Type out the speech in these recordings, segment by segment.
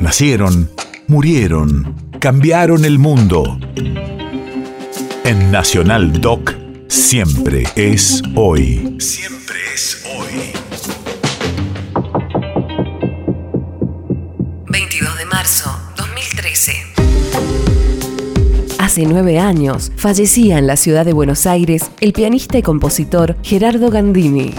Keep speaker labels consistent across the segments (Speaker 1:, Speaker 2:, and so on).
Speaker 1: Nacieron, murieron, cambiaron el mundo. En Nacional Doc, siempre es hoy. Siempre es hoy.
Speaker 2: 22 de marzo 2013. Hace nueve años fallecía en la ciudad de Buenos Aires el pianista y compositor Gerardo Gandini.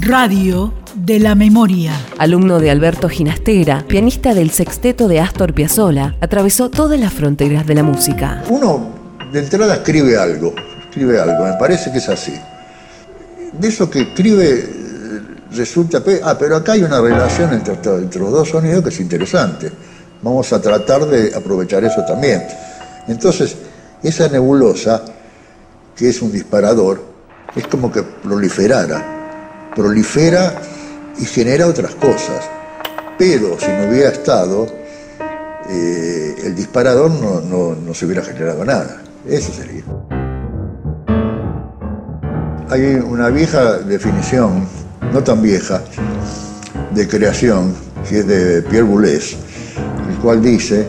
Speaker 3: Radio de la memoria.
Speaker 2: Alumno de Alberto Ginastera, pianista del sexteto de Astor Piazzolla, atravesó todas las fronteras de la música.
Speaker 4: Uno de entrada escribe algo, escribe algo, me parece que es así. De eso que escribe eh, resulta, pe- ah, pero acá hay una relación entre, entre los dos sonidos que es interesante. Vamos a tratar de aprovechar eso también. Entonces, esa nebulosa, que es un disparador, es como que proliferara, prolifera y genera otras cosas. Pero si no hubiera estado, eh, el disparador no, no- no se hubiera generado nada. Eso sería. Hay una vieja definición, no tan vieja, de creación, que es de Pierre Boulez, el cual dice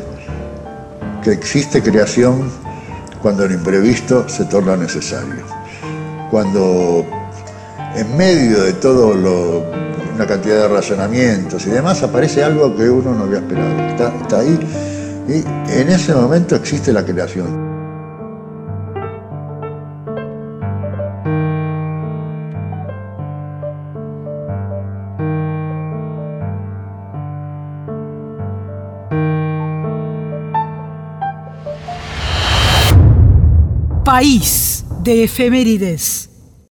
Speaker 4: que existe creación cuando el imprevisto se torna necesario. Cuando en medio de todo lo, una cantidad de razonamientos y demás aparece algo que uno no había esperado. Está, está ahí y en ese momento existe la creación.
Speaker 3: País de efemérides.